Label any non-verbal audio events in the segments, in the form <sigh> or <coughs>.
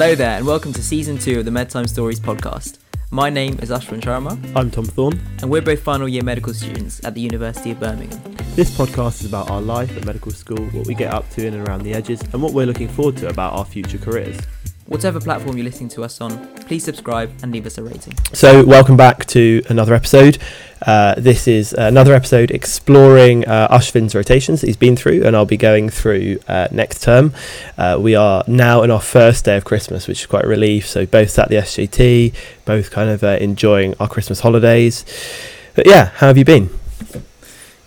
Hello there, and welcome to season two of the Medtime Stories podcast. My name is Ashwin Sharma, I'm Tom Thorne. and we're both final year medical students at the University of Birmingham. This podcast is about our life at medical school, what we get up to in and around the edges, and what we're looking forward to about our future careers. Whatever platform you're listening to us on, please subscribe and leave us a rating. So, welcome back to another episode. Uh, this is another episode exploring uh, Ashvin's rotations that he's been through, and I'll be going through uh, next term. Uh, we are now in our first day of Christmas, which is quite a relief. So, both at the SJT, both kind of uh, enjoying our Christmas holidays. But yeah, how have you been?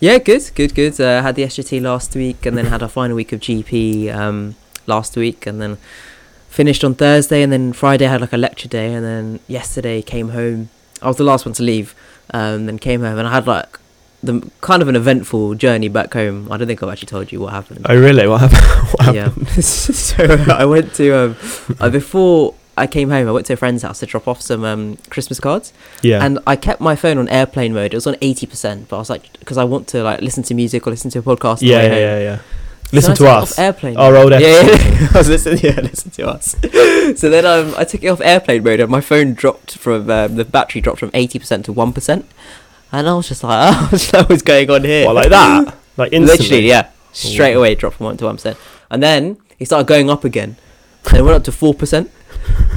Yeah, good, good, good. Uh, had the SJT last week, and then had our final week of GP um, last week, and then finished on Thursday, and then Friday I had like a lecture day, and then yesterday came home. I was the last one to leave, um, then came home, and I had like the kind of an eventful journey back home. I don't think I've actually told you what happened. Oh, really? What happened? <laughs> what happened? Yeah. <laughs> <laughs> so I went to um, uh, before I came home. I went to a friend's house to drop off some um, Christmas cards, Yeah. and I kept my phone on airplane mode. It was on eighty percent, but I was like, because I want to like listen to music or listen to a podcast. yeah, yeah, yeah, yeah. So Listen I to took it us. Off airplane. Our old yeah, yeah, episode. yeah. <laughs> I was listening. Yeah, listen to us. <laughs> so then um, I took it off airplane mode, and my phone dropped from um, the battery dropped from eighty percent to one percent, and I was just like, <laughs> oh, what was going on here? What, like that? Like instantly? Literally, yeah. Straight away, it dropped from one to one percent, and then it started going up again, and it went up to four percent,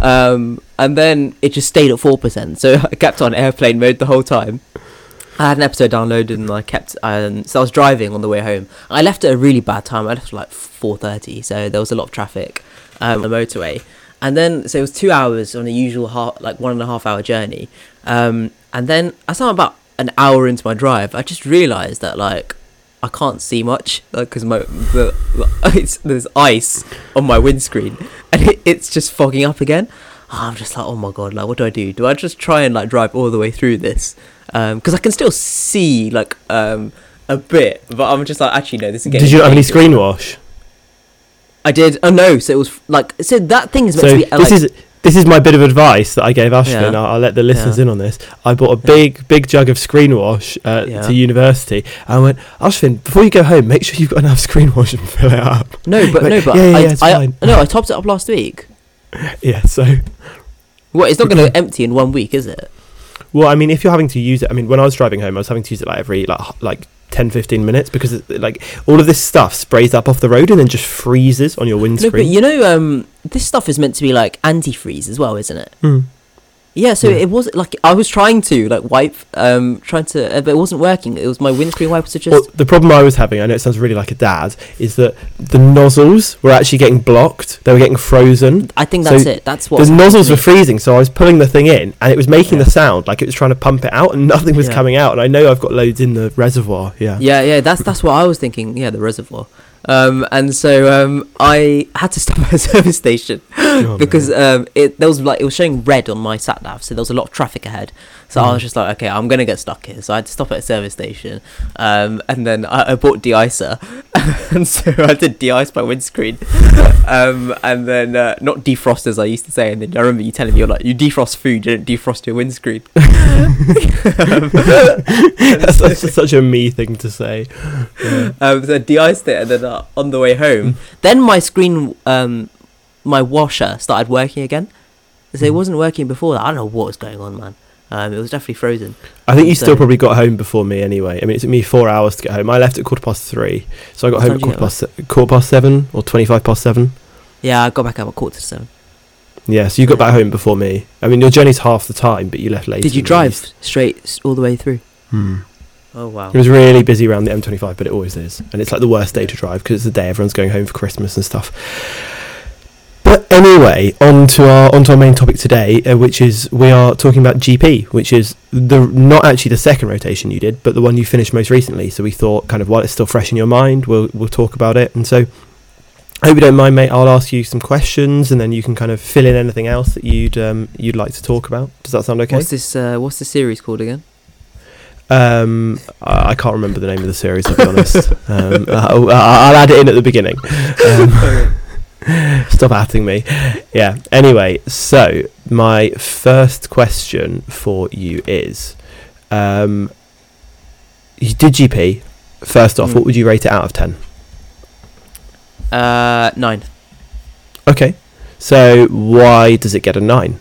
um, and then it just stayed at four percent. So I kept on airplane mode the whole time. I had an episode downloaded, and I kept. Um, so I was driving on the way home. I left at a really bad time. I left at like four thirty, so there was a lot of traffic um, on the motorway. And then, so it was two hours on a usual half, like one and a half hour journey. Um, and then, as I'm about an hour into my drive, I just realised that like I can't see much because my the, <laughs> it's, there's ice on my windscreen <laughs> and it, it's just fogging up again. I'm just like, oh my god, like what do I do? Do I just try and like drive all the way through this? Because I can still see like um, a bit, but I'm just like, actually no, this is getting. Did you not have any screen wash? I did. Oh no, so it was like so that thing is meant So to be this like, is this is my bit of advice that I gave Ashvin. Yeah. I'll, I'll let the listeners Yeah. in on this. I bought a Yeah. big big jug of screen wash uh, to university. I went, Ashvin, before you go home, make sure you've got enough <laughs> screen wash and fill it up. no, but Like, no, but I, it's I, no, I <laughs> topped it up last week. Yeah. So, What? It's not <laughs> going to empty in one week, is it? Well, I mean, if you're having to use it, I mean, when I was driving home, I was having to use it like every like like 10, 15 minutes because it, like all of this stuff sprays up off the road and then just freezes on your windscreen. No, but you know, um, this stuff is meant to be like antifreeze as well, isn't it? Mm. Yeah, so Yeah. it was like I was trying to like wipe, um, trying to, uh, but it wasn't working. It was my windscreen wipers just. Well, the problem I was having, I know it sounds really like a dad, is that the nozzles were actually getting blocked. They were getting frozen. I think so that's it. That's what the nozzles were freezing, so I was pulling the thing in, and it was making Yeah. the sound like it was trying to pump it out, and nothing was Yeah. coming out. And I know I've got loads in the reservoir. Yeah. Yeah, yeah, that's that's what I was thinking. Yeah, the reservoir. Um, and so um, I had to <laughs> stop at a service station Oh, because um, it there was like it was showing red on my sat nav, so there was a lot of traffic ahead. So I was Mm. just like, okay, I'm gonna get stuck here. So I had to stop at a service station, um, and then I, I bought de-icer, <laughs> and so I did de-ice my windscreen, <laughs> um, and then uh, not defrost as I used to say. And then I remember you telling me you're like, you defrost food, you don't defrost your windscreen. <laughs> Um, that's, that's such a me thing to say. Yeah. um, so I de-iced it, and then uh, on the way home, then my screen, um, my washer started working again. So it Mm. wasn't working before that. I don't know what was going on, man. Um, it was definitely frozen. I think you So- still probably got home before me anyway. I mean, it took me four hours to get home. I left at quarter past three, so I got home at quarter past se- quarter past seven or twenty five past seven. Yeah, I got back home at quarter to seven. Yeah, so you got back home before me. I mean, your journey's half the time, but you left late. Did you drive straight all the way through? Hmm. Oh wow. It was really busy around the M25, but it always is. And it's like the worst day to drive because it's the day everyone's going home for Christmas and stuff. Anyway, on to our on to our main topic today, uh, which is we are talking about GP, which is the not actually the second rotation you did, but the one you finished most recently. So we thought, kind of, while it's still fresh in your mind, we'll we'll talk about it. And so, I hope you don't mind, mate. I'll ask you some questions, and then you can kind of fill in anything else that you'd um, you'd like to talk about. Does that sound okay? What's this? Uh, what's the series called again? Um, I I can't remember the name of the series. To be honest, <laughs> um, I'll, I'll add it in at the beginning. <laughs> <laughs> Stop atting me. Yeah. Anyway, so my first question for you is, um, you did GP. First off, Mm. what would you rate it out of ten? Uh, nine. Okay. So why does it get a nine?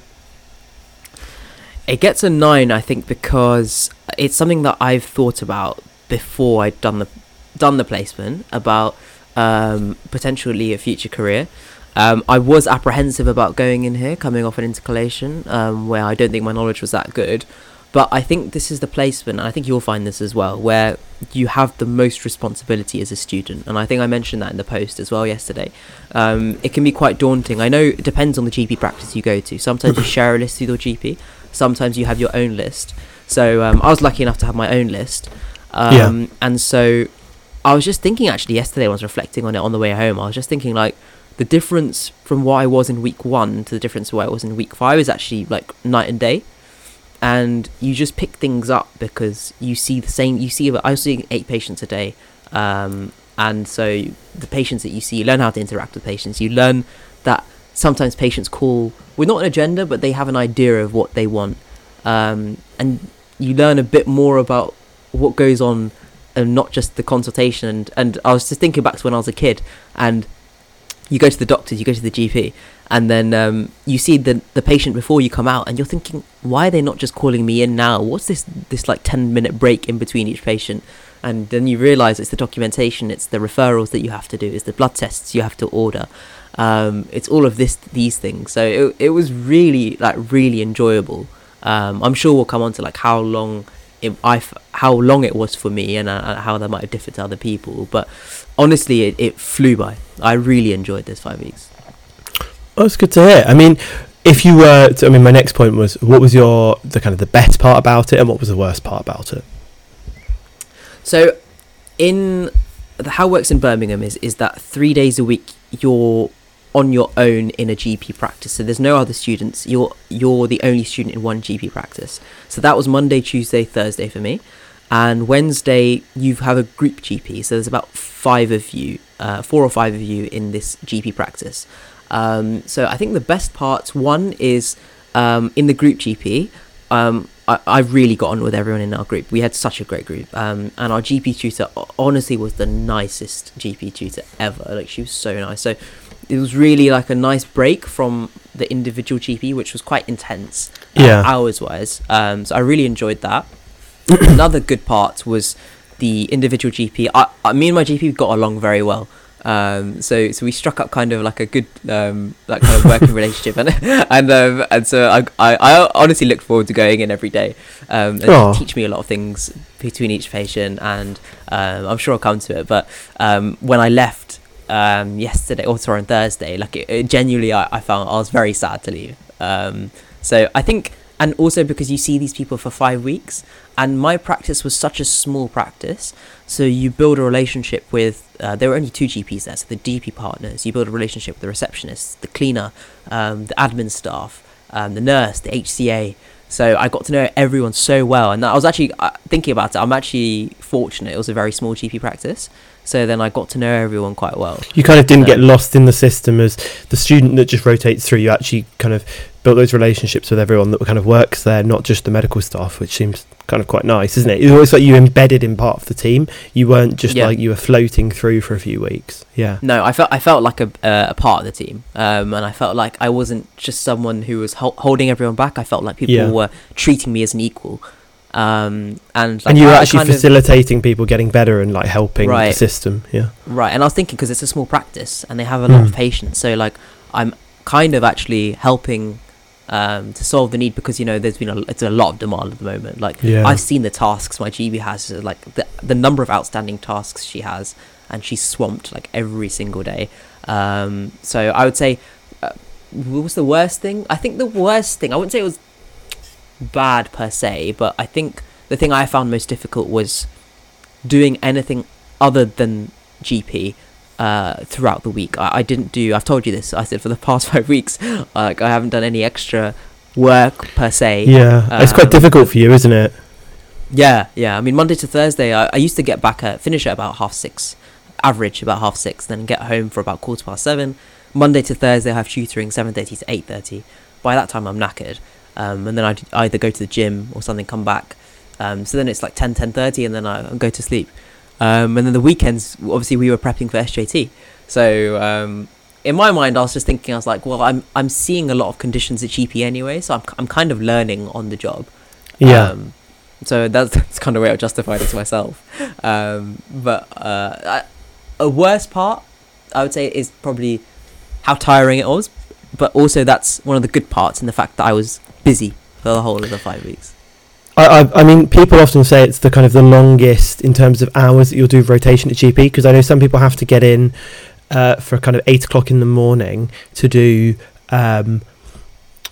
It gets a nine, I think, because it's something that I've thought about before I'd done the done the placement about um, potentially a future career. Um, I was apprehensive about going in here, coming off an intercalation, um, where I don't think my knowledge was that good. But I think this is the placement, and I think you'll find this as well, where you have the most responsibility as a student. And I think I mentioned that in the post as well yesterday. Um, it can be quite daunting. I know it depends on the GP practice you go to. Sometimes you <laughs> share a list with your GP, sometimes you have your own list. So um, I was lucky enough to have my own list. Um, Yeah. And so I was just thinking actually yesterday, when I was reflecting on it on the way home, I was just thinking like, the difference from what I was in week one to the difference where I was in week five is actually like night and day. And you just pick things up because you see the same. You see, I was seeing eight patients a day, um, and so the patients that you see, you learn how to interact with patients. You learn that sometimes patients call with not an agenda, but they have an idea of what they want, um, and you learn a bit more about what goes on, and not just the consultation. And and I was just thinking back to when I was a kid, and you go to the doctors, you go to the GP, and then um, you see the the patient before you come out, and you're thinking, why are they not just calling me in now? What's this this like ten minute break in between each patient? And then you realise it's the documentation, it's the referrals that you have to do, it's the blood tests you have to order, um, it's all of this these things. So it it was really like really enjoyable. Um, I'm sure we'll come on to like how long it, I how long it was for me and uh, how that might have differed to other people, but honestly, it, it flew by. I really enjoyed this five weeks. Oh, that's good to hear. I mean, if you were, to, I mean, my next point was, what was your the kind of the best part about it, and what was the worst part about it? So, in the, how it works in Birmingham is is that three days a week you're on your own in a GP practice. So there's no other students. You're you're the only student in one GP practice. So that was Monday, Tuesday, Thursday for me, and Wednesday you have a group GP. So there's about five of you, uh, four or five of you in this GP practice. Um, so I think the best parts one is um, in the group GP. Um, I, I really got on with everyone in our group. We had such a great group, um, and our GP tutor honestly was the nicest GP tutor ever. Like she was so nice. So it was really like a nice break from the individual GP, which was quite intense, uh, Yeah. hours wise. Um, so I really enjoyed that. <clears throat> Another good part was the individual GP. I, I, me and my GP got along very well. Um, so so we struck up kind of like a good um, like kind of working <laughs> relationship, and <laughs> and um, and so I, I I honestly looked forward to going in every day. Um, and teach me a lot of things between each patient, and um, I'm sure I'll come to it. But um, when I left um, yesterday, or sorry, on Thursday, like it, it genuinely, I, I found I was very sad to leave. Um, so I think, and also because you see these people for five weeks, and my practice was such a small practice, so you build a relationship with. Uh, there were only two GPs there, so the GP partners. You build a relationship with the receptionist, the cleaner, um, the admin staff, um, the nurse, the HCA. So I got to know everyone so well, and I was actually uh, thinking about it. I'm actually fortunate; it was a very small GP practice, so then I got to know everyone quite well. You kind of didn't get lost in the system as the student that just rotates through. You actually kind of built those relationships with everyone that kind of works there, not just the medical staff, which seems kind of quite nice, isn't it? It's almost like you embedded in part of the team. You weren't just Yeah. like you were floating through for a few weeks. Yeah. No, I felt I felt like a uh, a part of the team, um, and I felt like I wasn't just someone who was hol- holding everyone back. I felt like people Yeah. were treating me as an equal, um, and like and you were I- I actually kind of- facilitating people getting better and like helping the system. Yeah. Right, and I was thinking because it's a small practice and they have a lot Mm. of patients, so like I'm kind of actually helping um, to solve the need because you know there's been a it's a lot of demand at the moment. Like Yeah. I've seen the tasks my GP has, like the the number of outstanding tasks she has, and she's swamped like every single day. Um, so I would say, uh, what was the worst thing? I think the worst thing I wouldn't say it was bad per se, but I think the thing I found most difficult was doing anything other than GP uh, throughout the week. I, I didn't do. I've told you this. I said for the <laughs> past five weeks, like I haven't done any extra work per se. Yeah. it's quite Um, difficult for you, isn't it? Yeah, yeah. I mean, Monday to Thursday, I, I used to get back at finish at about half six, average about half six, then get home for about quarter past seven. Monday to Thursday, I have tutoring seven thirty to eight thirty. By that time, I'm knackered, um, and then I'd either go to the gym or something, come back. Um, so then it's like 10, 10.30 and then I go to sleep. Um, and then the weekends, obviously, we were prepping for SJT, so um, in my mind, I was just thinking, I was like, well, I'm I'm seeing a lot of conditions at GP anyway, so I'm I'm kind of learning on the job. Yeah. Um, so that's, <laughs> that's kind of way I justified it to myself. Um, but uh, I, a worst part, I would say, is probably how tiring it was. But also, that's one of the good parts in the fact that I was busy for the whole of the five weeks. I, I, I mean, people often say it's the kind of the longest in terms of hours that you'll do rotation at GP because I know some people have to get in uh, for kind of eight o'clock in the morning to do um,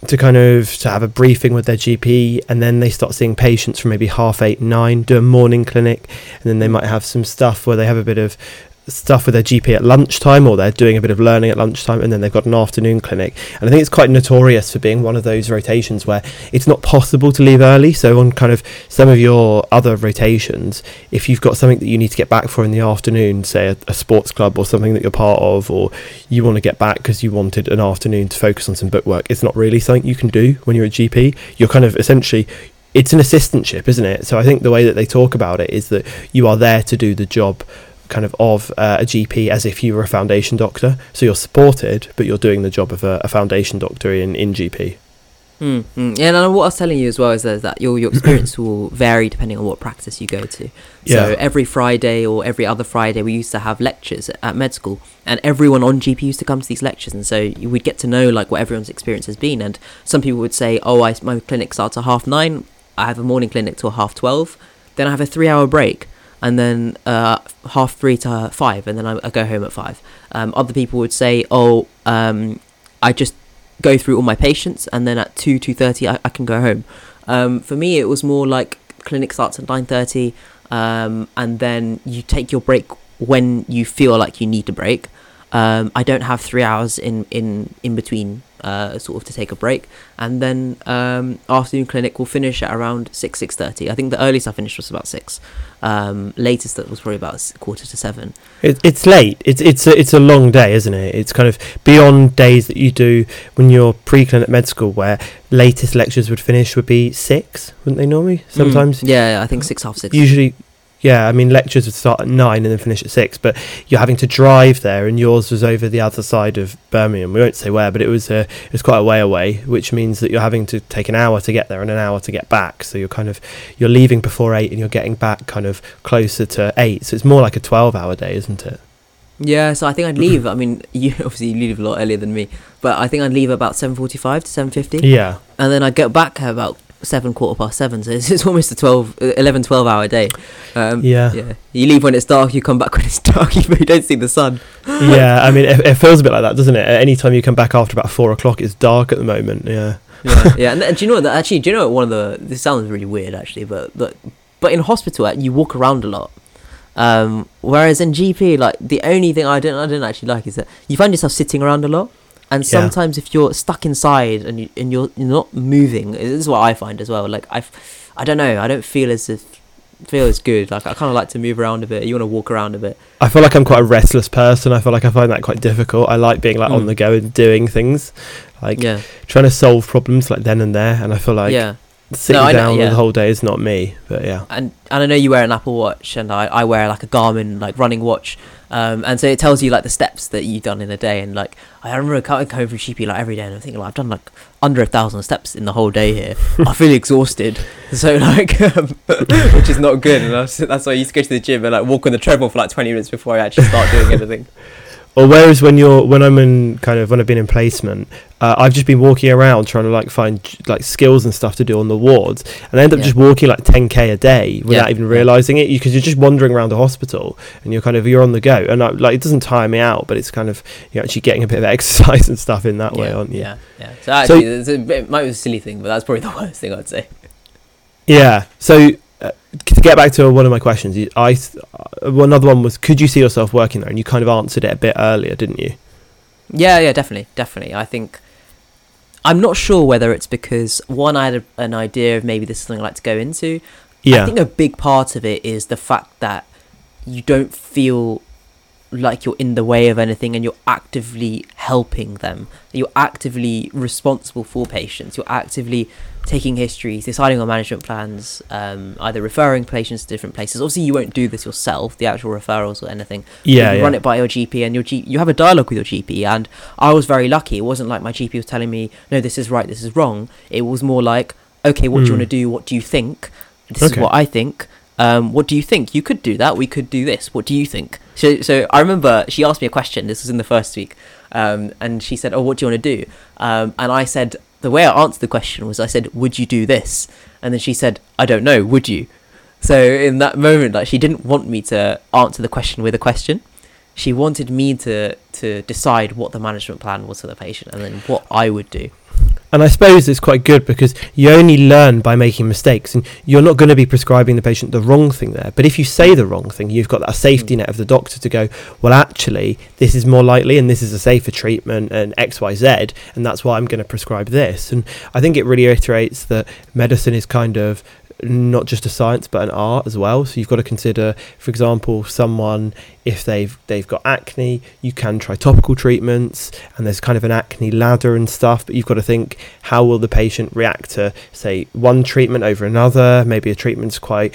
to kind of to have a briefing with their GP, and then they start seeing patients from maybe half eight nine, do a morning clinic, and then they might have some stuff where they have a bit of stuff with their GP at lunchtime or they're doing a bit of learning at lunchtime and then they've got an afternoon clinic. And I think it's quite notorious for being one of those rotations where it's not possible to leave early. So on kind of some of your other rotations if you've got something that you need to get back for in the afternoon say a, a sports club or something that you're part of or you want to get back because you wanted an afternoon to focus on some bookwork it's not really something you can do when you're a GP you're kind of essentially it's an assistantship isn't it? So I think the way that they talk about it is that you are there to do the job kind of of uh, a GP as if you were a foundation doctor. So you're supported, but you're doing the job of a, a foundation doctor in, in GP. Mm, mm. Yeah, and what I was telling you as well is that, that your your experience <clears throat> will vary depending on what practice you go to. So Yeah. every Friday or every other Friday, we used to have lectures at med school, and everyone on GP used to come to these lectures, and so you would get to know like what everyone's experience has been. And some people would say, "Oh, I, my clinic starts at half nine. I have a morning clinic till half twelve. Then I have a three-hour break." And then uh, half three to five, and then I, I go home at five. Um, other people would say, "Oh, um, I just go through all my patients and then at 2 2.30 I, I can go home um, for me it was more like clinic starts at 9.30 um, and then you take your break when you feel like you need to break um, i don't have three hours in, in, in between uh, sort of to take a break. And then um, afternoon clinic will finish at around 6 6.30 i think the earliest i finished was about 6 um, latest that was probably about quarter to 7 It, it's late. It's it's a, it's a long day, isn't it? It's kind of beyond days that you do when you're pre-clinic med school, where latest lectures would finish would be six, wouldn't they normally? Sometimes, Mm, yeah i think 6 half 6 usually, yeah. I mean, lectures would start at nine and then finish at six, but you're having to drive there, and yours was over the other side of Birmingham. We won't say where, but it was uh, it was quite a way away, which means that you're having to take an hour to get there and an hour to get back. So you're kind of you're leaving before eight and you're getting back kind of closer to eight. So it's more like a twelve-hour day, isn't it? Yeah, so I think I'd leave. <laughs> I mean, you <laughs> obviously you leave a lot earlier than me, but I think I'd leave about seven forty-five to seven fifty, Yeah. and then I'd get back about seven quarter past seven. So it's, <laughs> it's almost a 12, uh, 11, 12 hour day. Um, Yeah. yeah. You leave when it's dark. You come back when it's <laughs> dark. <laughs> You you don't see the sun. yeah, I mean, it, it feels a bit like that, doesn't it? Any time you come back after about four o'clock, it's dark at the moment. Yeah, Yeah, yeah. And, and do you know what? Actually, do you know what one of the? This sounds really weird, actually, but but but in hospital, you walk around a lot. Um, whereas in GP, like the only thing I don't I don't actually like is that you find yourself sitting around a lot. And Yeah. sometimes if you're stuck inside and you and you're, you're not moving, this is what I find as well. Like I, I don't know, I don't feel as if feel as good. Like I kind of like to move around a bit. You want to walk around a bit. I feel like I'm quite a restless person. I feel like I find that quite difficult. I like being like on Mm. the go and doing things, like yeah, trying to solve problems like then and there. And I feel like yeah. sitting No, I know, down yeah. the whole day is not me. But yeah, and and I know you wear an Apple Watch, and I, I wear like a Garmin like running watch, um, and so it tells you like the steps that you've done in a day, and like I remember coming home from GP like every day, and I'm thinking like I've done like under a thousand steps in the whole day here. I feel <laughs> exhausted, so like, um, <laughs> which is not good, and I was, that's why I used to go to the gym and like walk on the treadmill for like 20 minutes before I actually start doing <laughs> anything. Or whereas when you're when I'm in kind of when I've been in placement, uh, I've just been walking around trying to like find like skills and stuff to do on the wards, and I end up Yeah. just walking like 10k a day without Yeah, even realizing it because you're just wandering around the hospital and you're kind of you're on the go, and I, like it doesn't tire me out, but it's kind of you're actually getting a bit of <laughs> exercise and stuff in that way, yeah, aren't you? yeah, yeah. So actually, it's a bit, it might be a silly thing, but that's probably the <laughs> worst thing I'd say. Yeah. So to get back to one of my questions, I uh, one other one was, could you see yourself working there? And you kind of answered it a bit earlier, didn't you? Yeah, yeah, definitely, definitely. I think I'm not sure whether it's because one, I had a, an idea of maybe this is something I'd like to go into. Yeah. I think a big part of it is the fact that you don't feel like you're in the way of anything and you're actively helping them. You're actively responsible for patients. You're actively taking histories, deciding on management plans, um, either referring patients to different places. Obviously, you won't do this yourself, the actual referrals or anything. Yeah, you yeah. run it by your GP, and your G- you have a dialogue with your GP. And I was very lucky. It wasn't like my GP was telling me, "No, this is right, this is wrong." It was more like, "Okay, what do you Hmm. want to do? What do you think? This Okay. is what I think." Um, what do you think? You could do that. We could do this. What do you think? So, so I remember she asked me a question. This was in the first week, um, and she said, "Oh, what do you want to do?" Um, and I said, the way I answered the question was, I said, "Would you do this?" And then she said, "I don't know. Would you?" So in that moment, like she didn't want me to answer the question with a question. She wanted me to to decide what the management plan was for the patient, and then what I would do. And I suppose it's quite good because you only learn by making mistakes, and you're not going to be prescribing the patient the wrong thing there. But if you say the wrong thing, you've got that safety Mm. net of the doctor to go, well, actually, this is more likely, and this is a safer treatment, and X, Y, Z, and that's why I'm going to prescribe this. And I think it really reiterates that medicine is kind of not just a science but an art as well. So you've got to consider for example someone if they've they've got acne you can try topical treatments and there's kind of an acne ladder and stuff but you've got to think how will the patient react to say one treatment over another? Maybe a treatment's quite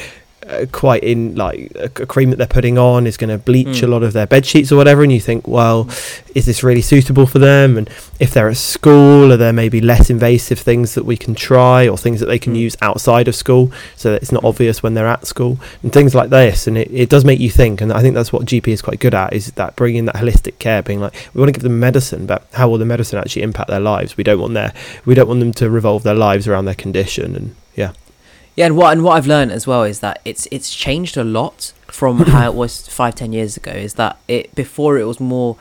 quite in like a, cream that they're putting on is going to bleach Mm. a lot of their bed sheets or whatever and you think well is this really suitable for them and if they're at school are there maybe less invasive things that we can try or things that they can Mm. use outside of school so that it's not obvious when they're at school and things like this and it, it does make you think and i think that's what gp is quite good at is that bringing that holistic care being like we want to give them medicine but how will the medicine actually impact their lives we don't want their we don't want them to revolve their lives around their condition and yeah and what and what I've learned as well is that it's it's changed a lot from <laughs> how it was five ten years ago. Is that it before it was more.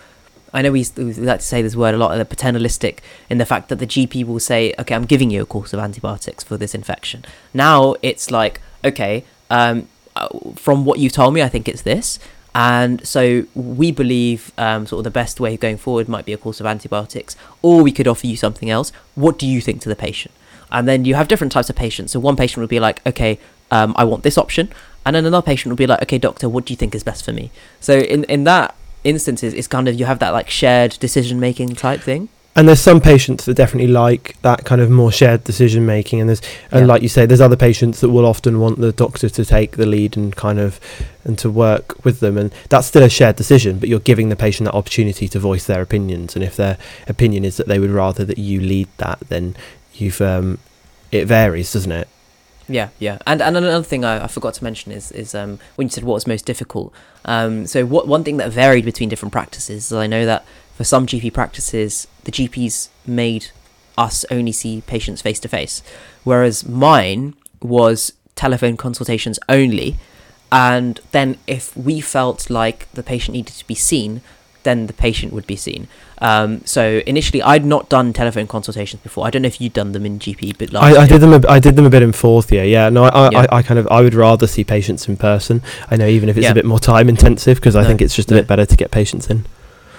I know we, we like to say this word a lot, the paternalistic, in the fact that the GP will say, "Okay, I'm giving you a course of antibiotics for this infection." Now it's like, "Okay, um, uh, from what you've told me, I think it's this." And so we believe um, sort of the best way going forward might be a course of antibiotics, or we could offer you something else. What do you think to the patient? And then you have different types of patients. So one patient would be like, okay, um, I want this option, and then another patient would be like, okay, doctor, what do you think is best for me? So in in that instances, it's kind of you have that like shared decision making type thing. and there's some patients that definitely like that kind of more shared decision making and there's and Yeah. like you say there's other patients that will often want the doctor to take the lead and kind of and to work with them and that's still a shared decision but you're giving the patient that opportunity to voice their opinions and if their opinion is that they would rather that you lead that then you've um it varies doesn't it Yeah, yeah, and and another thing I, I forgot to mention is is um when you said what was most difficult. Um, so what one thing that varied between different practices is I know that for some GP practices the GPs made us only see patients face to face, whereas mine was telephone consultations only, and then if we felt like the patient needed to be seen, then the patient would be seen. Um, so initially, I'd not done telephone consultations before. I don't know if you'd done them in GP, but last I, I did them. A, I did them a bit in fourth year. Yeah, no, I, I, Yeah. I, I kind of, I would rather see patients in person. I know, even if it's Yeah. a bit more time intensive, because I think it's just a no. bit better to get patients in.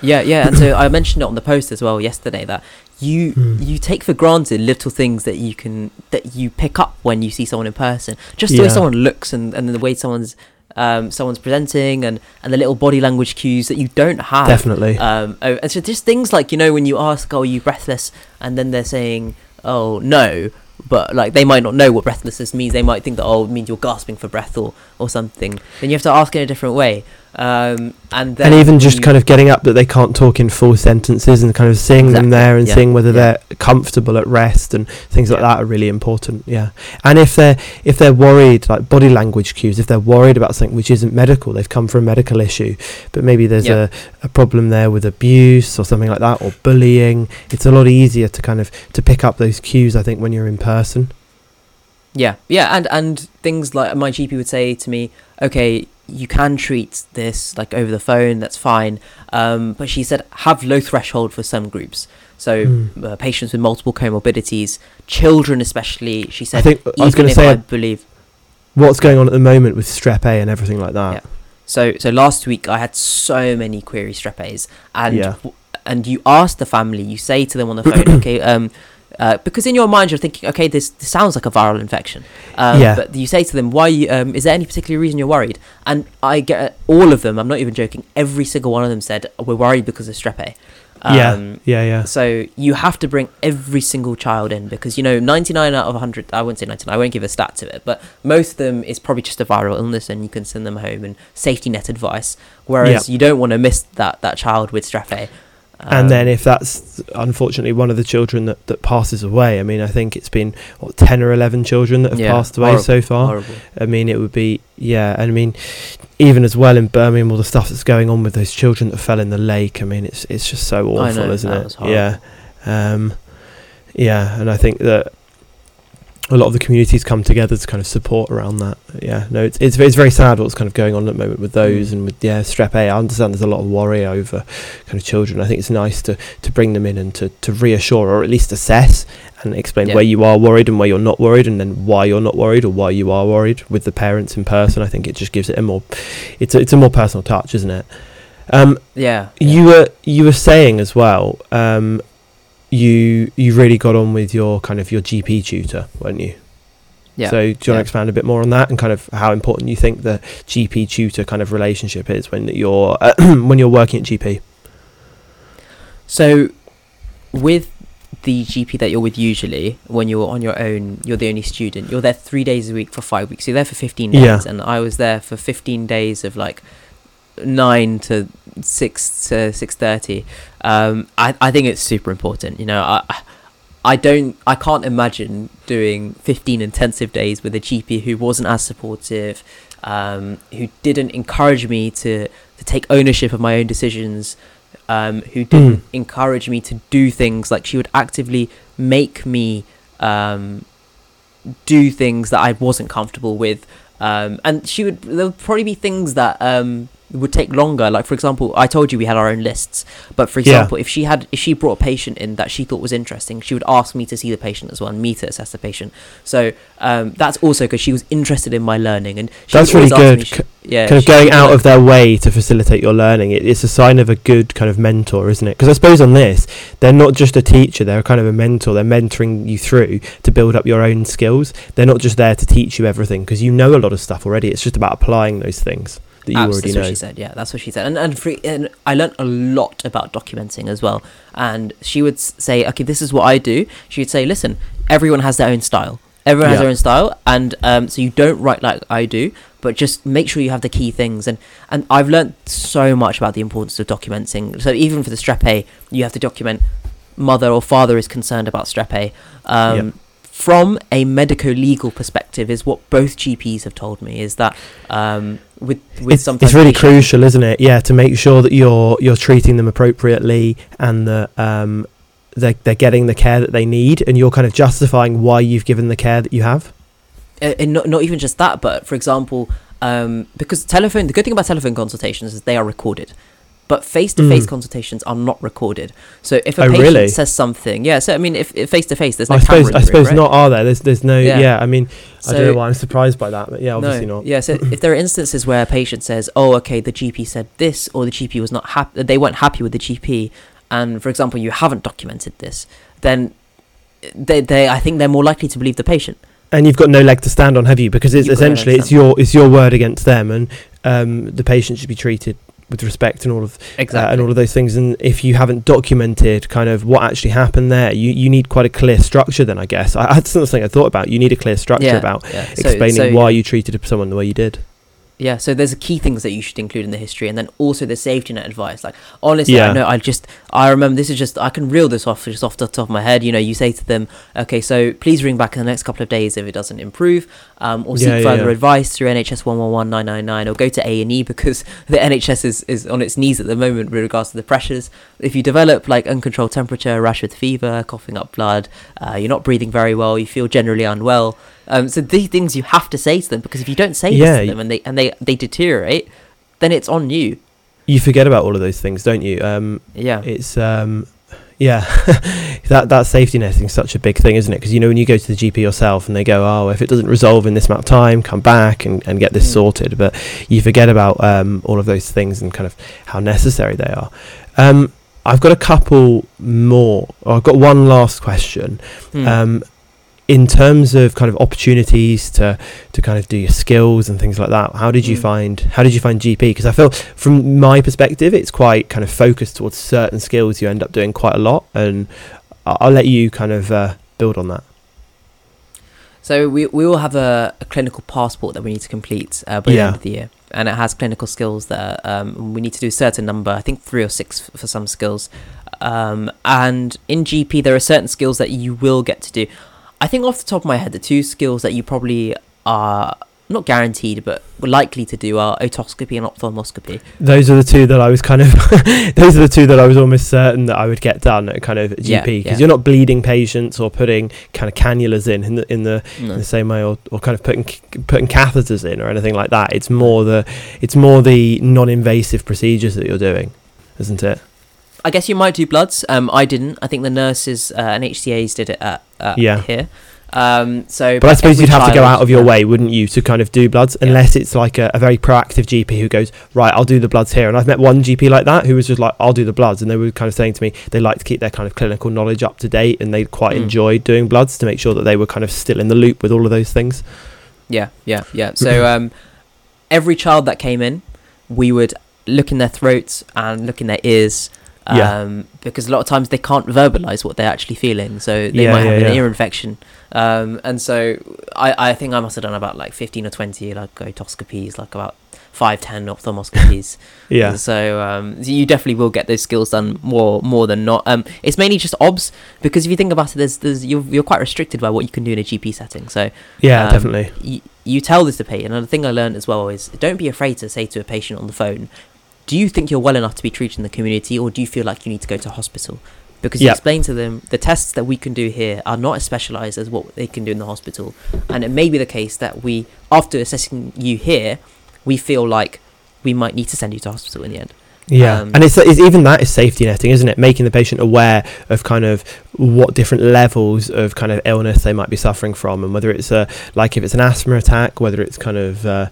Yeah, yeah, and so <coughs> I mentioned it on the post as well yesterday that you Hmm. you take for granted little things that you can that you pick up when you see someone in person. Just the way someone looks and, and the way someone's um, someone's presenting and, and the little body language cues that you don't have. Definitely. Um, oh, and so just things like you know when you ask, "Oh, are you breathless?" and then they're saying, "Oh, no," but like they might not know what breathlessness means. They might think that oh, it means you're gasping for breath or or something. Then you have to ask in a different way. Um, and then and even just kind of getting up that they can't talk in full sentences and kind of seeing them there and yeah, seeing whether yeah. they're comfortable at rest and things like Yeah. that are really important yeah and if they're if they're worried like body language cues if they're worried about something which isn't medical they've come for a medical issue but maybe there's a, a problem there with abuse or something like that or bullying it's a lot easier to kind of to pick up those cues i think when you're in person Yeah, yeah, and and things like my GP would say to me, okay, you can treat this like over the phone, that's fine. Um, but she said have low threshold for some groups. So Mm. uh, patients with multiple comorbidities, children especially. She i said think i was going to say I believe what's going on at the moment with strep a and everything like that Yeah. so. So last week I had so many query strep A's, and Yeah. w- and you ask the family, you say to them on the phone, <clears throat> okay, um. Uh, because in your mind you're thinking, okay, this, this sounds like a viral infection. Um, Yeah. But you say to them, why? Um, is there any particular reason you're worried? And I get all of them. I'm not even joking. Every single one of them said we're worried because of strep A. Yeah. Um, Yeah, yeah. So you have to bring every single child in because you know 99 out of 100. I won't say 99. I won't give a stat to it, but most of them is probably just a viral illness, and you can send them home and safety net advice. Whereas you don't want to miss that that child with strep A. and then Um, if that's unfortunately one of the children that, that passes away, I mean, I think it's been what ten or eleven children that have Yeah, passed away horrible, so far. horrible. I mean, it would be yeah, and I mean, even as well in Birmingham, all the stuff that's going on with those children that fell in the lake. I mean, it's it's just so awful, know, isn't it? Yeah, um, yeah, and I think that a lot of the communities come together to kind of support around that. Yeah, no, it's it's, it's very sad what's kind of going on at the moment with those Mm. and with yeah strep A. I understand there's a lot of worry over kind of children. I think it's nice to to bring them in and to to reassure or at least assess and explain Yeah. where you are worried and where you're not worried, and then why you're not worried or why you are worried with the parents in person. I think it just gives it a more it's a, it's a more personal touch, isn't it? Um, Yeah. you were you were saying as well. Um, you you really got on with your kind of your GP tutor, weren't you? Yeah. So do you want to expand a bit more on that and kind of how important you think the GP tutor kind of relationship is when you're <clears throat> when you're working at GP? So, with the GP that you're with usually, when you're on your own, you're the only student. You're there three days a week for five weeks. You're there for 15 days, Yeah. and I was there for 15 days of like nine to six to six thirty. Um, I I think it's super important. You know, I I don't I can't imagine doing 15 intensive days with a GP who wasn't as supportive, um, who didn't encourage me to to take ownership of my own decisions um, who didn't encourage me to do things like she would actively make me um, do things that I wasn't comfortable with. Um, and she would, there would probably be things that um, would take longer. Like, for example, I told you we had our own lists. But for Yeah. example, if she had, if she brought a patient in that she thought was interesting, she would ask me to see the patient as well and me to assess the patient. So um, that's also because she was interested in my learning. And she That's really good. me- c- yeah, kind of going out of their way to facilitate your learning. It, it's a sign of a good kind of mentor, isn't it? Because I suppose on this, they're not just a teacher; they're kind of a mentor. They're mentoring you through to build up your own skills. They're not just there to teach you everything because you know a lot of stuff already. It's just about applying those things that you Abs- already that's know. what she said. Yeah, that's what she said. And and, free, and I learned a lot about documenting as well. And she would say, okay, this is what I do. She would say, listen, everyone has their own style. Everyone has Yeah. their own style, and um, so you don't write like I do, but just make sure you have the key things. And and I've learned so much about the importance of documenting. So even for the strep A, you have to document mother or father is concerned about strep A. Um, Yeah. From a medico-legal perspective, is what both GPs have told me is that um, with with It's, sometimes it's really crucial, isn't it? Yeah, to make sure that you're you're treating them appropriately and that um, they're they're getting the care that they need, and you're kind of justifying why you've given the care that you have. uh, and not, not even just that, but for example, um, because telephone, the good thing about telephone consultations is they are recorded, but face to face consultations are not recorded. So if a Oh, patient really? says something, yeah, so I mean, if face to face, there's no I suppose I suppose right? not. Are there? There's there's no. Yeah. Yeah, I mean, I don't know why I'm surprised by that, but yeah, obviously no, not. Yeah, so <laughs> if there are instances where a patient says, "Oh, okay, the GP said this," or the GP was not happy, they weren't happy with the GP, and for example, you haven't documented this, then they, they, I think they're more likely to believe the patient. And you've got no leg to stand on, have you? Because it's You've no essentially it's your it's your word against them, and um, the patient should be treated with respect and all of uh, and all of those things. And if you haven't documented kind of what actually happened there, you, you need quite a clear structure. Then I guess I, <laughs> that's something I thought about. You need a clear structure yeah, about yeah. So- explaining so- why you treated someone the way you did. Yeah, so there's key things that you should include in the history, and then also the safety net advice. Like honestly, Yeah. I know I just I remember this is just I can reel this off just off the top of my head. You know, you say to them, okay, so please ring back in the next couple of days if it doesn't improve, um, or seek Yeah, yeah, further yeah. advice through NHS one one one nine nine nine, or go to A and E <laughs> because the NHS is is on its knees at the moment with regards to the pressures. If you develop like uncontrolled temperature, rash with fever, coughing up blood, uh, you're not breathing very well, you feel generally unwell. Um, so these things you have to say to them because if you don't say Yeah, this to them and they and they they deteriorate, then it's on you. You forget about all of those things, don't you? Um, Yeah. it's um, yeah, <laughs> that that safety netting is such a big thing, isn't it? Because you know when you go to the GP yourself and they go, oh, if it doesn't resolve in this amount of time, come back and, and get this Mm. sorted. But you forget about um, all of those things and kind of how necessary they are. Um, I've got a couple more. Or I've got one last question. Hmm. Um, in terms of kind of opportunities to to kind of do your skills and things like that how did you Mm. find how did you find gp because i feel from my perspective it's quite kind of focused towards certain skills you end up doing quite a lot and i'll let you kind of uh, build on that So we we all have a, a clinical passport that we need to complete uh, by the end of the year, and it has clinical skills that um, we need to do a certain number. I think three or six f- for some skills. Um, and in GP, there are certain skills that you will get to do. I think off the top of my head, the two skills that you probably are not guaranteed but likely to do are otoscopy and ophthalmoscopy. those are the two that i was kind of <laughs> those are the two that i was almost certain that i would get done at kind of gp because yeah. you're not bleeding patients or putting kind of cannulas in in the in the No. in the same way or, or kind of putting putting catheters in or anything like that it's more the it's more the non-invasive procedures that you're doing isn't it I guess you might do bloods. Um, I didn't. I think the nurses uh, and HCAs did it at, at Yeah. here. Um, so, but i suppose you'd have to go out of your way wouldn't you to kind of do bloods Yeah. unless it's like a, a very proactive gp who goes right i'll do the bloods here and i've met one gp like that who was just like i'll do the bloods and they were kind of saying to me they like to keep their kind of clinical knowledge up to date and they quite Mm. enjoyed doing bloods to make sure that they were kind of still in the loop with all of those things Yeah, yeah, yeah. So <clears throat> um, every child that came in, we would look in their throats and look in their ears. Um, Yeah. Because a lot of times they can't verbalize what they're actually feeling, so they Yeah, might yeah, have an ear infection. Um, and so I, I think I must have done about like fifteen or twenty like otoscopies, like about five, ten ophthalmoscopies. <laughs> yeah So um, so you definitely will get those skills done more more than not. Um, it's mainly just obs because if you think about it, there's there's you're, you're quite restricted by what you can do in a GP setting. So yeah um, definitely you, you tell this to patient. And the thing I learned as well is don't be afraid to say to a patient on the phone, "Do you think you're well enough to be treated in the community, or do you feel like you need to go to hospital?" Because you Yeah. explain to them the tests that we can do here are not as specialized as what they can do in the hospital, and it may be the case that we, after assessing you here, we feel like we might need to send you to hospital in the end. Yeah, Um, and it's, it's even that is safety netting, isn't it? Making the patient aware of kind of what different levels of kind of illness they might be suffering from, and whether it's a like if it's an asthma attack, whether it's kind of uh,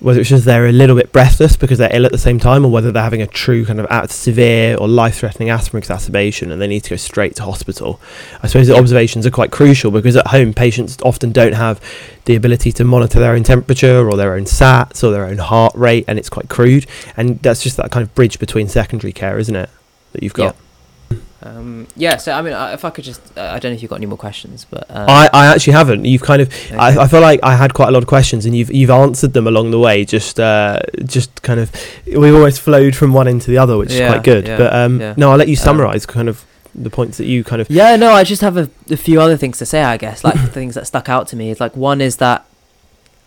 whether it's just they're a little bit breathless because they're ill at the same time, or whether they're having a true kind of at- severe or life-threatening asthma exacerbation and they need to go straight to hospital. I suppose the observations are quite crucial because at home patients often don't have the ability to monitor their own temperature or their own SATs or their own heart rate, and it's quite crude. And that's just that kind of bridge between secondary care, isn't it? That you've got. Um, yeah. So I mean, if I could just, uh, I don't know if you've got any more questions, but um, I, I actually haven't. You've kind of. okay. I, I feel like I had quite a lot of questions, and you've you've answered them along the way. Just uh, just kind of, we've almost flowed from one into the other, which Yeah, is quite good. yeah, but um, yeah. no, I'll let you Um, summarise kind of the points that you kind of. Yeah, no, I just have a, a few other things to say, I guess. Like the things that stuck out to me is like one is that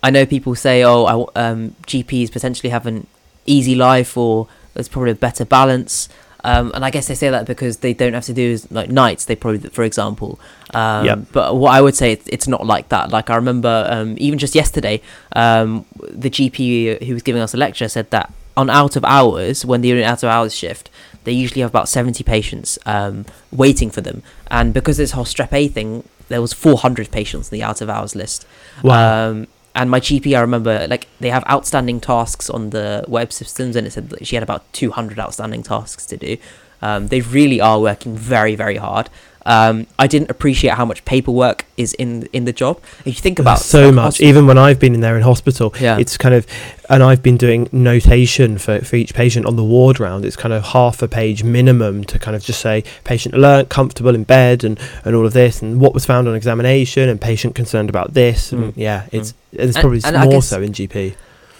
I know people say, oh, I um, GPs potentially have an easy life or there's probably a better balance. Um, and I guess they say that because they don't have to do is, like nights. They probably, for example. Um, Yep. But what I would say, it's, it's not like that. Like I remember, um, even just yesterday, um, the GP who was giving us a lecture said that on out of hours, when they're in out of hours shift, they usually have about 70 patients um, waiting for them. And because this whole strep A thing, there was 400 patients in the out of hours list. Wow. And my GP, I remember, like they have outstanding tasks on the web systems, and it said that she had about 200 outstanding tasks to do. Um, they really are working very, very hard. Um, I didn't appreciate how much paperwork is in in the job. If you think about so like, much. hospital- Even when I've been in there in hospital, Yeah. it's kind of, and I've been doing notation for, for each patient on the ward round. It's kind of half a page minimum to kind of just say patient alert, comfortable in bed, and, and all of this, and what was found on examination, and patient concerned about this. And Mm. yeah, it's it's probably and I more guess- so in GP.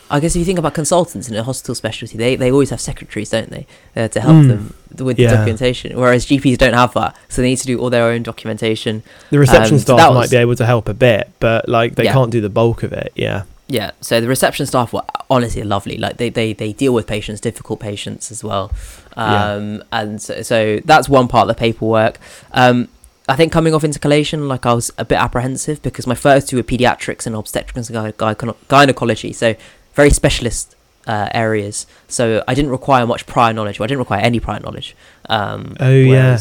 I guess if you think about consultants in a hospital specialty, they, they always have secretaries, don't they, uh, to help Mm. them with Yeah. the documentation. Whereas GPs don't have that, so they need to do all their own documentation. The reception Um, so staff might was- be able to help a bit, but like they Yeah. can't do the bulk of it. Yeah. Yeah, so the reception staff were honestly lovely. Like they, they, they deal with patients, difficult patients as well. Yeah. Um, and so, so that's one part of the paperwork. Um, I think coming off intercalation, like I was a bit apprehensive because my first two were pediatrics and obstetrics and gyne- gyne- gynecology, so very specialist uh, areas. So I didn't require much prior knowledge. Well, I didn't require any prior knowledge. Um, Oh, yeah.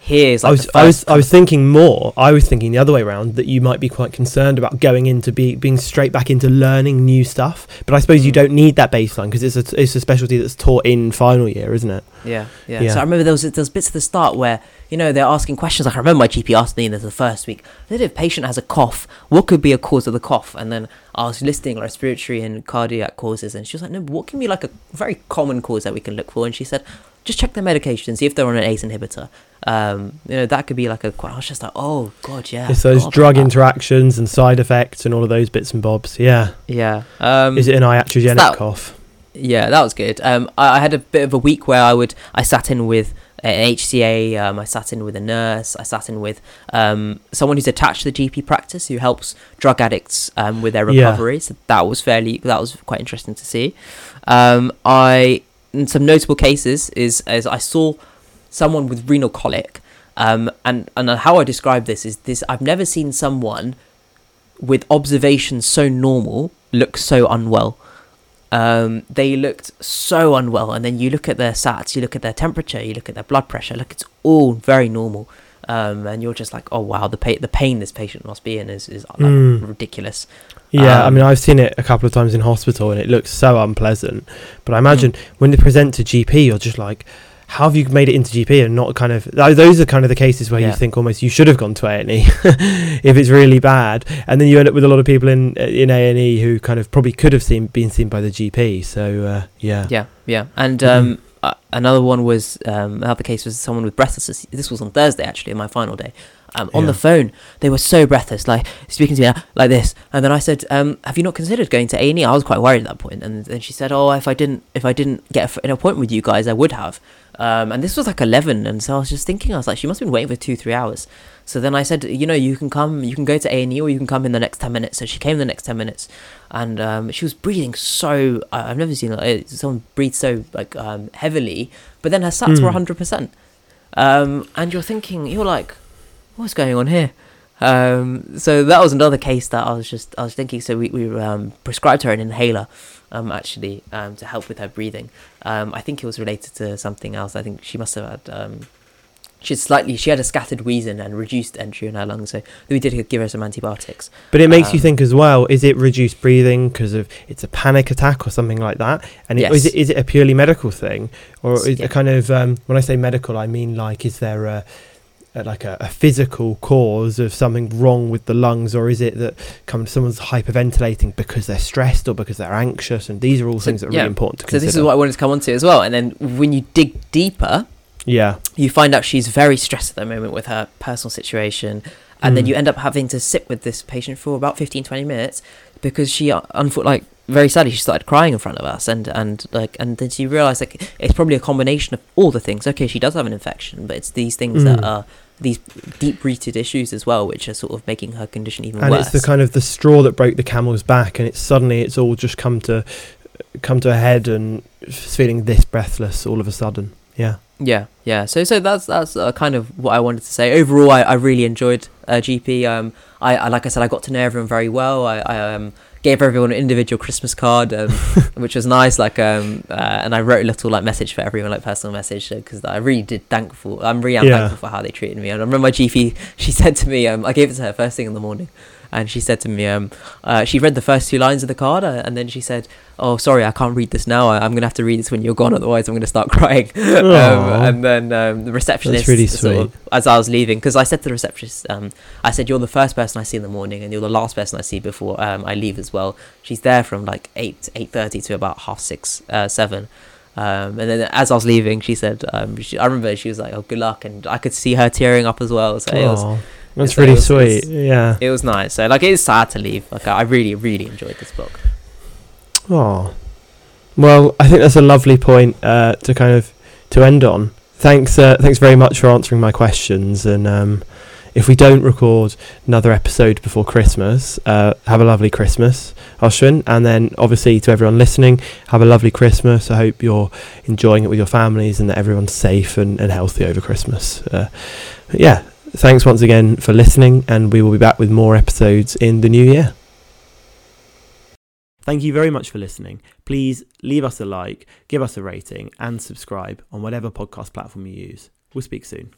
here's like I was, I was, I was thinking more. I was thinking the other way around that you might be quite concerned about going into be, being straight back into learning new stuff. But I suppose you Mm. don't need that baseline because it's a, it's a specialty that's taught in final year, isn't it? Yeah, yeah, Yeah. So I remember there was there was bits at the start where you know they're asking questions. Like I remember my GP asked me in the first week, "If a patient has a cough, what could be a cause of the cough?" And then I was listing respiratory and cardiac causes, and she was like, "No, what can be like a very common cause that we can look for?" And she said, "Just check their medication, see if they're on an ACE inhibitor. Um, you know that could be like a." I was just like, "Oh God, yeah." it's those drug interactions and side effects and all of those bits and bobs. Yeah. Yeah. Um, Is it an iatrogenic that- cough? Yeah, that was good. Um, I, I had a bit of a week where I would I sat in with an HCA, um, I sat in with a nurse, I sat in with um, someone who's attached to the GP practice who helps drug addicts um, with their Yeah. recovery. So that was fairly that was quite interesting to see. Um, I in some notable cases is as I saw someone with renal colic, um, and and how I describe this is this I've never seen someone with observations so normal look so unwell um, they looked so unwell. And then you look at their SATs, you look at their temperature, you look at their blood pressure. Look, it's all very normal. Um, and you're just like, oh wow, the pain, the pain this patient must be in is, is like Mm. ridiculous. Yeah, I Um, mean, I've seen it a couple of times in hospital, and it looks so unpleasant. But I imagine Mm. when they present to GP, you're just like, "How have you made it into GP?" And not kind of those are kind of the cases where Yeah. you think almost you should have gone to A and E <laughs> if it's really bad, and then you end up with a lot of people in in A and E who kind of probably could have seen been seen by the GP. So uh, yeah, Yeah, yeah. And Mhm. um, uh, another one was um, another case was someone with breathlessness. This was on Thursday actually, my final day. Um, on Yeah. the phone, they were so breathless, like speaking to me like this. And then I said, um, "Have you not considered going to A and E?" I was quite worried at that point. And then she said, "Oh, if I didn't, if I didn't get an appointment with you guys, I would have." Um, and this was like eleven, and so I was just thinking, I was like, she must have been waiting for two, three hours. So then I said, you know, you can come, you can go to A and E, or you can come in the next ten minutes. So she came in the next ten minutes, and um, she was breathing so. I I've never seen like, someone breathe so like um, heavily, but then her sats were Mm. hundred percent. Um, and you're thinking, you're like, what's going on here? Um, so that was another case that I was just I was thinking. So we we um, prescribed her an inhaler, um, actually, um, to help with her breathing. Um, I think it was related to something else. I think she must have had um, she had slightly she had a scattered wheezing and reduced entry in her lungs. So we did give her some antibiotics. But it makes you Um, think as well: is it reduced breathing because of it's a panic attack or something like that? And it, is Yes. it is it a purely medical thing, or is Yeah. it kind of um, when I say medical, I mean like is there a like a, a physical cause of something wrong with the lungs, or is it that come someone's hyperventilating because they're stressed or because they're anxious? And these are all So, things that are yeah. really important to So consider. So this is what I wanted to come on to as well. And then when you dig deeper, yeah, you find out she's very stressed at the moment with her personal situation and then Mm. you end up having to sit with this patient for about 15 20 minutes because she uh, unfo- like very sadly she started crying in front of us and and like and then she realized like it's probably a combination of all the things okay she does have an infection but it's these things that Mm. are these deep rooted issues as well which are sort of making her condition even and worse it's the kind of the straw that broke the camel's back, and it's suddenly it's all just come to come to a head, and feeling this breathless all of a sudden. Yeah. Yeah, yeah. So, so that's that's uh, kind of what I wanted to say. Overall, I, I really enjoyed uh, GP. Um, I, I like I said, I got to know everyone very well. I, I um gave everyone an individual Christmas card, um, <laughs> which was nice. Like um, uh, and I wrote a little like message for everyone, like personal message, because I really did thankful. I'm really am Yeah. thankful for how they treated me. And I remember my GP. She said to me, um, I gave it to her first thing in the morning. And she said to me, um, uh, she read the first two lines of the card, uh, and then she said, "Oh, sorry, I can't read this now. I, I'm gonna have to read this when you're gone, otherwise I'm gonna start <laughs> crying." um, and then um, the receptionist, really sort of- as I was leaving, because I said to the receptionist, um, I said, "You're the first person I see in the morning, and you're the last person I see before um, I leave as well." She's there from like eight eight thirty to about half six uh, seven. Um, and then as I was leaving, she said, um, she, "I remember she was like, oh, good luck,' and I could see her tearing up as well. So it was that's so it really was- sweet. it's- yeah. it was nice. So like, it is sad to leave. Like, I really really enjoyed this book. Oh, well, I think that's a lovely point uh, to kind of to end on. Thanks, uh, thanks very much for answering my questions. And um, if we don't record another episode before Christmas, uh, have a lovely Christmas, Ashvin. And then, obviously, to everyone listening, have a lovely Christmas. I hope you're enjoying it with your families and that everyone's safe and, and healthy over Christmas. Uh, yeah, thanks once again for listening, and we will be back with more episodes in the new year. Thank you very much for listening. Please leave us a like, give us a rating, and subscribe on whatever podcast platform you use. We'll speak soon.